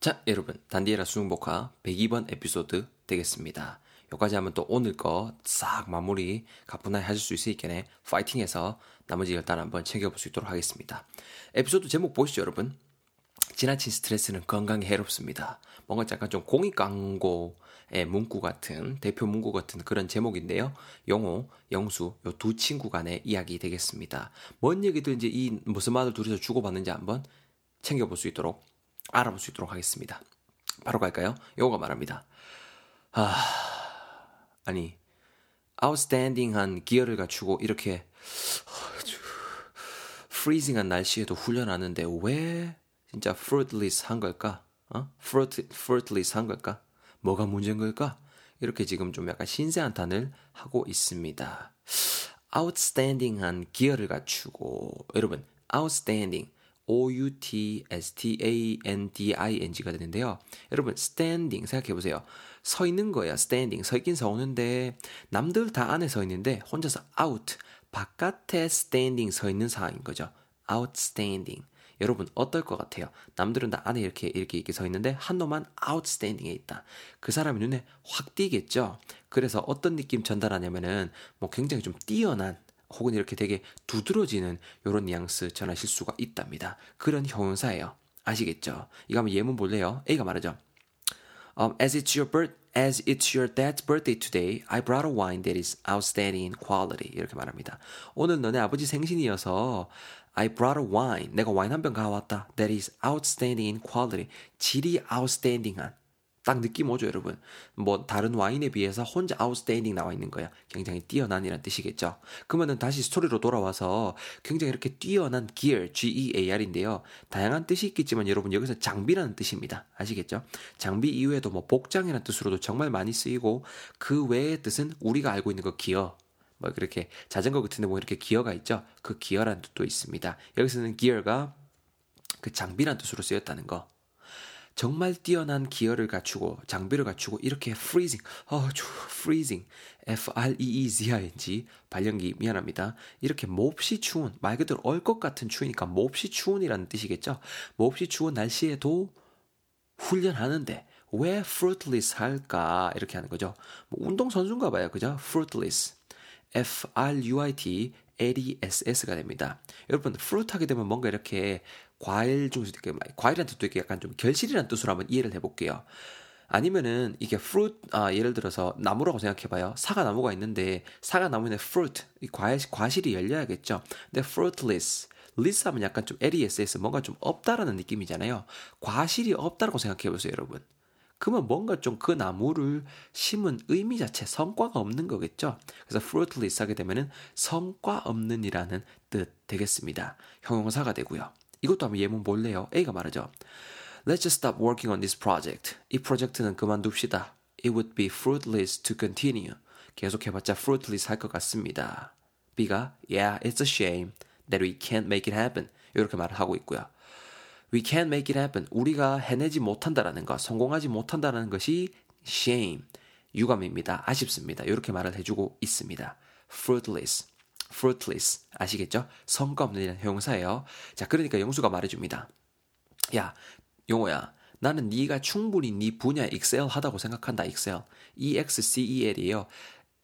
자, 여러분. 단디에라 수능복화 102번 에피소드 되겠습니다. 여기까지 하면 또 오늘 거 싹 마무리 가뿐하게 하실 수 있으니까 파이팅해서 나머지 일단 한번 챙겨볼 수 있도록 하겠습니다. 에피소드 제목 보시죠, 여러분. 지나친 스트레스는 건강에 해롭습니다. 뭔가 약간 좀 공익 광고의 문구 같은 대표 문구 같은 그런 제목인데요. 영호, 영수 요 두 친구 간의 이야기 되겠습니다. 뭔 얘기든지 이 무슨 말을 둘이서 주고받는지 한번 챙겨볼 수 있도록 알아볼 수 있도록 하겠습니다. 바로 갈까요? 요가 말합니다. 아, 아니, 아웃스탠딩한 기어를 갖추고 이렇게 프리징한 날씨에도 훈련하는데 왜 진짜 fruitless 한 걸까? 어? fruit, fruitless 한 걸까? 뭐가 문제인 걸까? 이렇게 지금 좀 약간 신세 한탄을 하고 있습니다. outstanding한 기어를 갖추고 여러분 outstanding O-U-T-S-T-A-N-D-I-N-G가 되는데요. 여러분, standing 생각해 보세요. 서 있는 거야. standing. 서 있긴 서 오는데 남들 다 안에 서 있는데 혼자서 out 바깥에 standing 서 있는 상황인 거죠. outstanding. 여러분 어떨 것 같아요? 남들은 다 안에 이렇게 이렇게 이렇게 서 있는데 한 놈만 outstanding에 있다. 그 사람의 눈에 확 띄겠죠. 그래서 어떤 느낌 전달하냐면은 뭐 굉장히 좀 뛰어난 혹은 이렇게 되게 두드러지는 이런 뉘앙스 전하실 수가 있답니다. 그런 형용사예요. 아시겠죠? 이거 한번 예문 볼래요? A가 말하죠. Um, as it's your birth, as it's your dad's birthday today, I brought a wine that is outstanding in quality. 이렇게 말합니다. 오늘 너네 아버지 생신이어서 I brought a wine. 내가 와인 한 병 가져왔다. That is outstanding in quality. 질이 outstanding한. 딱 느낌 오죠, 여러분. 뭐 다른 와인에 비해서 혼자 outstanding 나와 있는 거야. 굉장히 뛰어난이란 뜻이겠죠. 그러면은 다시 스토리로 돌아와서 굉장히 이렇게 뛰어난 gear, G-E-A-R인데요. 다양한 뜻이 있겠지만 여러분 여기서 장비라는 뜻입니다. 아시겠죠? 장비 이외에도 뭐 복장이라는 뜻으로도 정말 많이 쓰이고 그 외의 뜻은 우리가 알고 있는 거 기어, 뭐 그렇게 자전거 같은 데 보면 이렇게 기어가 있죠. 그 기어라는 뜻도 있습니다. 여기서는 gear가 그 장비라는 뜻으로 쓰였다는 거. 정말 뛰어난 기어를 갖추고 장비를 갖추고 이렇게 freezing, 어, freezing, F-R-E-E-Z-I-N-G 발령기 미안합니다. 이렇게 몹시 추운 말 그대로 얼 것 같은 추위니까 몹시 추운이라는 뜻이겠죠. 몹시 추운 날씨에도 훈련하는데 왜 fruitless 할까 이렇게 하는 거죠. 뭐 운동 선수인가 봐요, 그죠? fruitless, F-R-U-I-T L-E-S-S가 됩니다. 여러분, fruit 하게 되면 뭔가 이렇게 과일 중에서 되게 과일이라는 뜻도 이렇게 약간 좀 결실이라는 뜻으로 한번 이해를 해볼게요. 아니면은 이게 fruit 아 예를 들어서 나무라고 생각해봐요. 사과 나무가 있는데 사과 나무에 fruit 이 과일 과실이 열려야겠죠. 근데 fruitless less 하면 약간 좀 less 뭔가 좀 없다라는 느낌이잖아요. 과실이 없다라고 생각해보세요, 여러분. 그러면 뭔가 좀 그 나무를 심은 의미 자체 성과가 없는 거겠죠. 그래서 fruitless 하게 되면은 성과 없는이라는 뜻 되겠습니다. 형용사가 되고요. 이것도 한번 예문 볼래요? A가 말하죠. Let's just stop working on this project. 이 프로젝트는 그만둡시다. It would be fruitless to continue. 계속해봤자 fruitless 할 것 같습니다. B가 Yeah, it's a shame that we can't make it happen. 이렇게 말을 하고 있고요. We can't make it happen. 우리가 해내지 못한다라는 것, 성공하지 못한다라는 것이 shame, 유감입니다. 아쉽습니다. 이렇게 말을 해주고 있습니다. fruitless. Fruitless 아시겠죠? 성과 없는 형용사예요. 자, 그러니까 영수가 말해줍니다. 야, 용호야. 나는 네가 충분히 네 분야 엑셀 하다고 생각한다. 엑셀. EXCEL이에요.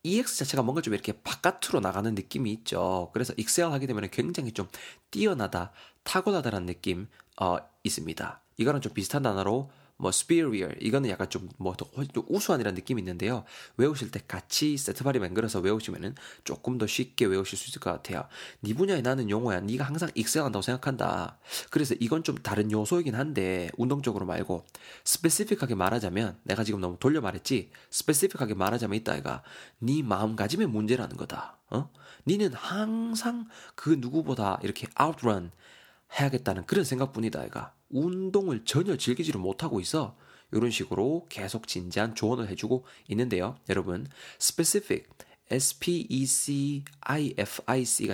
EX 자체가 뭔가 좀 이렇게 바깥으로 나가는 느낌이 있죠. 그래서 엑셀 하게 되면 굉장히 좀 뛰어나다, 타고나다라는 느낌 어, 있습니다. 이거랑 좀 비슷한 단어로 뭐 superior 이거는 약간 좀뭐 좀 우수한이라는 느낌이 있는데요. 외우실 때 같이 세트 발이 만들어서 외우시면은 조금 더 쉽게 외우실 수 있을 것 같아요. 네 분야에 나는 용어야. 네가 항상 익셀한다고 생각한다. 그래서 이건 좀 다른 요소이긴 한데 운동적으로 말고 스페시픽하게 말하자면 내가 지금 너무 돌려 말했지. 스페시픽하게 말하자면 이따 이가 네 마음가짐의 문제라는 거다. 어? 니는 항상 그 누구보다 이렇게 outrun 해야겠다는 그런 생각뿐이다, 아이가. 운동을 전혀 즐기지를 못하고 있어. 이런 식으로 계속 진지한 조언을 해주고 있는데요. 여러분, specific, S-P-E-C-I-F-I-C가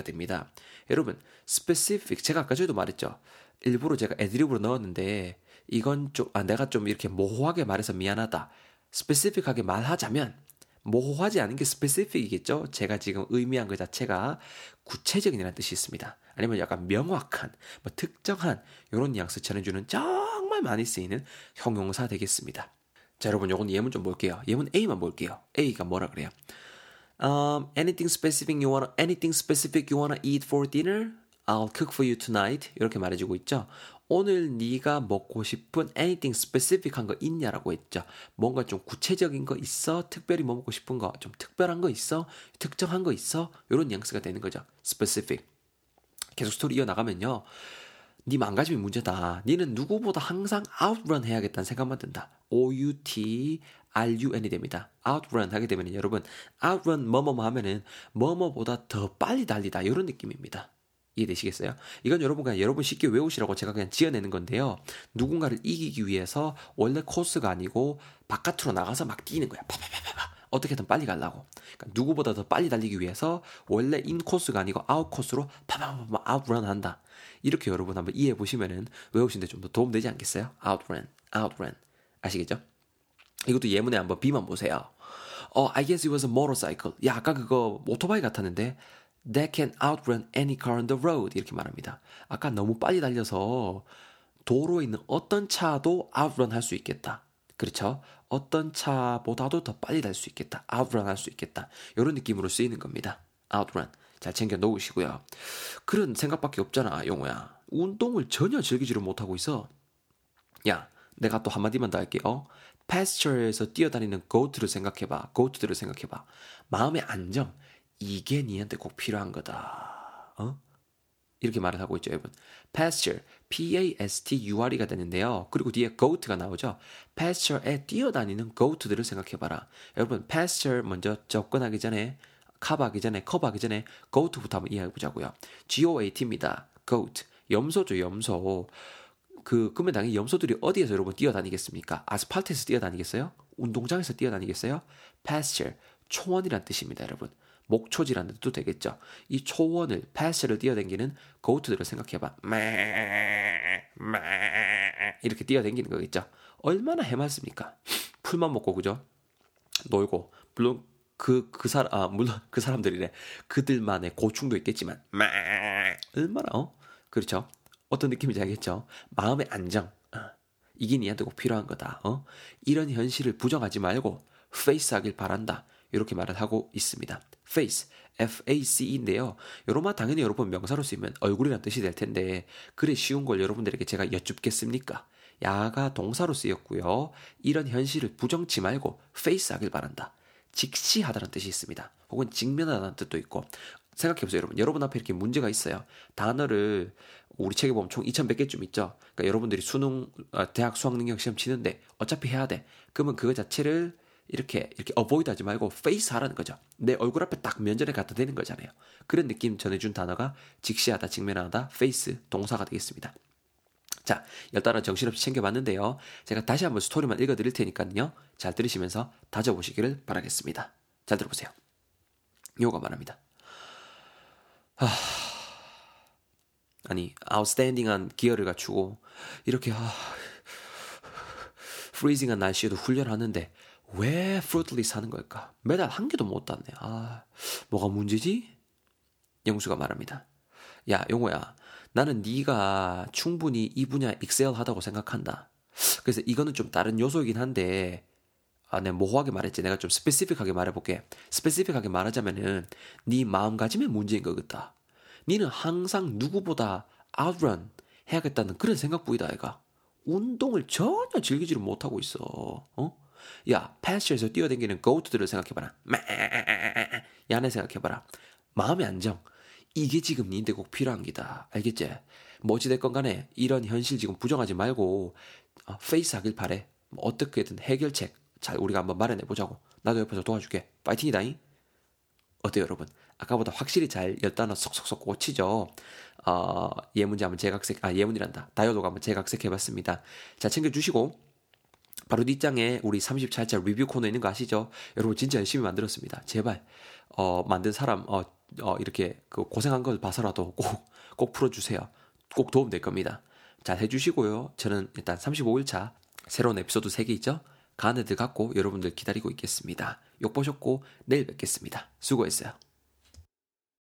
됩니다. 여러분, specific, 제가 아까 전에도 말했죠. 일부러 제가 애드립으로 넣었는데, 이건 좀, 아, 내가 좀 이렇게 모호하게 말해서 미안하다. 스페시픽하게 말하자면, 모호하지 않은 게 스페시픽이겠죠? 제가 지금 의미한 그 자체가 구체적인이라는 뜻이 있습니다. 아니면 약간 명확한, 뭐 특정한 이런 뉘앙스 전해주는 정말 많이 쓰이는 형용사 되겠습니다. 자, 여러분, 요건 예문 좀 볼게요. 예문 A만 볼게요. A가 뭐라 그래요? Um, anything specific you wanna, anything specific you wanna eat for dinner? I'll cook for you tonight. 이렇게 말해주고 있죠. 오늘 네가 먹고 싶은 anything specific 한거 있냐라고 했죠. 뭔가 좀 구체적인 거 있어? 특별히 뭐 먹고 싶은 거, 좀 특별한 거 있어? 특정한 거 있어? 이런 뉘앙스가 되는 거죠. specific. 계속 스토리 이어나가면요. 네 망가짐이 문제다. 니는 누구보다 항상 outrun 해야겠다는 생각만 든다. O-U-T R-U-N이 됩니다. outrun 하게 되면 여러분 outrun 뭐뭐 하면은 뭐뭐보다 더 빨리 달리다 이런 느낌입니다. 이해되시겠어요? 이건 여러분 그냥 여러분 쉽게 외우시라고 제가 그냥 지어내는 건데요. 누군가를 이기기 위해서 원래 코스가 아니고 바깥으로 나가서 막 뛰는 거야. 파파파파. 어떻게든 빨리 가려고. 그러니까 누구보다 더 빨리 달리기 위해서 원래 인 코스가 아니고 아웃 코스로 파파파파 outrun 한다. 이렇게 여러분 한번 이해해 보시면은 외우시는데 좀 더 도움 되지 않겠어요? outrun, outrun. 아시겠죠? 이것도 예문에 한번 B만 보세요. 어, I guess it was a motorcycle. 야, 아까 그거 오토바이 같았는데 that can outrun any car on the road 이렇게 말합니다. 아까 너무 빨리 달려서 도로에 있는 어떤 차도 outrun 할 수 있겠다. 그렇죠? 어떤 차보다도 더 빨리 달 수 있겠다. outrun 할 수 있겠다. 이런 느낌으로 쓰이는 겁니다. outrun. 잘 챙겨 놓으시고요. 그런 생각밖에 없잖아, 용호야. 운동을 전혀 즐기지를 못하고 있어. 야, 내가 또 한마디만 더 할게요. 패스처에서 뛰어다니는 고트를 생각해봐. 고트들을 생각해봐. 마음의 안정. 이게 니한테 꼭 필요한 거다. 어? 이렇게 말을 하고 있죠, 여러분. pasture, P-A-S-T-U-R-E가 되는데요. 그리고 뒤에 goat가 나오죠. pasture에 뛰어다니는 goat들을 생각해봐라. 여러분, pasture 먼저 접근하기 전에, 커버하기 전에, 커버하기 전에 goat부터 한번 이해해보자고요. G-O-A-T입니다. goat. 염소죠, 염소. 그, 당연히 염소들이 어디에서 여러분 뛰어다니겠습니까? 아스팔트에서 뛰어다니겠어요? 운동장에서 뛰어다니겠어요? pasture, 초원이란 뜻입니다, 여러분. 목초지라는 뜻도 되겠죠. 이 초원을 패스를 뛰어댕기는 고트들을 생각해봐. 이렇게 뛰어댕기는 거겠죠. 얼마나 해맑습니까? 풀만 먹고 그죠? 놀고 물론 그, 그 사람, 아, 물론 그 사람들이래. 그들만의 고충도 있겠지만, 얼마나, 어? 그렇죠. 어떤 느낌인지 알겠죠? 마음의 안정. 어. 이게 니한테 꼭 필요한 거다. 어? 이런 현실을 부정하지 말고 face 하길 바란다. 이렇게 말을 하고 있습니다. face, F-A-C-E인데요. 요놈은 당연히 여러분 명사로 쓰이면 얼굴이란 뜻이 될 텐데 그래 쉬운 걸 여러분들에게 제가 여쭙겠습니까? 야가 동사로 쓰였고요. 이런 현실을 부정치 말고 face 하길 바란다. 직시하다는 뜻이 있습니다. 혹은 직면하다는 뜻도 있고 생각해보세요, 여러분. 여러분 앞에 이렇게 문제가 있어요. 단어를 우리 책에 보면 총 2,100개쯤 있죠. 그러니까 여러분들이 수능, 아, 대학 수학 능력 시험 치는데 어차피 해야 돼. 그러면 그거 자체를 이렇게 이렇게 avoid 하지 말고 face 하라는 거죠. 내 얼굴 앞에 딱 면전에 갖다 대는 거잖아요. 그런 느낌 전해준 단어가 직시하다, 직면하다, face 동사가 되겠습니다. 자, 열단어 정신없이 챙겨봤는데요. 제가 다시 한번 스토리만 읽어드릴 테니까요. 잘 들으시면서 다져보시기를 바라겠습니다. 잘 들어보세요. 용호가 말합니다. 하... 아니, outstanding한 gear를 갖추고 이렇게 하... freezing한 날씨에도 훈련하는데 왜 fruitless 하는 걸까? 메달 한 개도 못 땄네. 아, 뭐가 문제지? 영수가 말합니다. 야, 용호야. 나는 네가 충분히 이 분야 excel하다고 생각한다. 그래서 이거는 좀 다른 요소이긴 한데 아, 내가 모호하게 말했지. 내가 좀 스페시픽하게 말해볼게. 스페시픽하게 말하자면은 네 마음가짐의 문제인 것 같다. 니는 항상 누구보다 outrun 해야겠다는 그런 생각부이다, 아이가. 운동을 전혀 즐기지를 못하고 있어. 어? 야, 패스에서 뛰어댕기는 고트들을 생각해봐라. 야네 생각해봐라. 마음의 안정. 이게 지금 니한테 꼭 필요한 기다. 알겠지? 뭐 어찌됐건 간에 이런 현실 지금 부정하지 말고 어, face 하길 바래. 뭐 어떻게든 해결책 잘 우리가 한번 마련해 보자고. 나도 옆에서 도와줄게. 파이팅이다잉. 어때요, 여러분? 아까보다 확실히 잘 열단어 쏙쏙쏙 꽂히죠? 어, 예문지 한번 제가 각색, 아, 예문이란다. 다이어도가 한번 제가 각색 해봤습니다. 자, 챙겨주시고, 바로 뒷장에 우리 34차 리뷰 코너 있는 거 아시죠? 여러분 진짜 열심히 만들었습니다. 제발 어 만든 사람 어, 어 이렇게 그 고생한 걸 봐서라도 꼭 꼭 풀어주세요. 꼭 도움 될 겁니다. 잘 해주시고요. 저는 일단 35일차 새로운 에피소드 3개 있죠? 간에들 갖고 여러분들 기다리고 있겠습니다. 욕 보셨고 내일 뵙겠습니다. 수고했어요.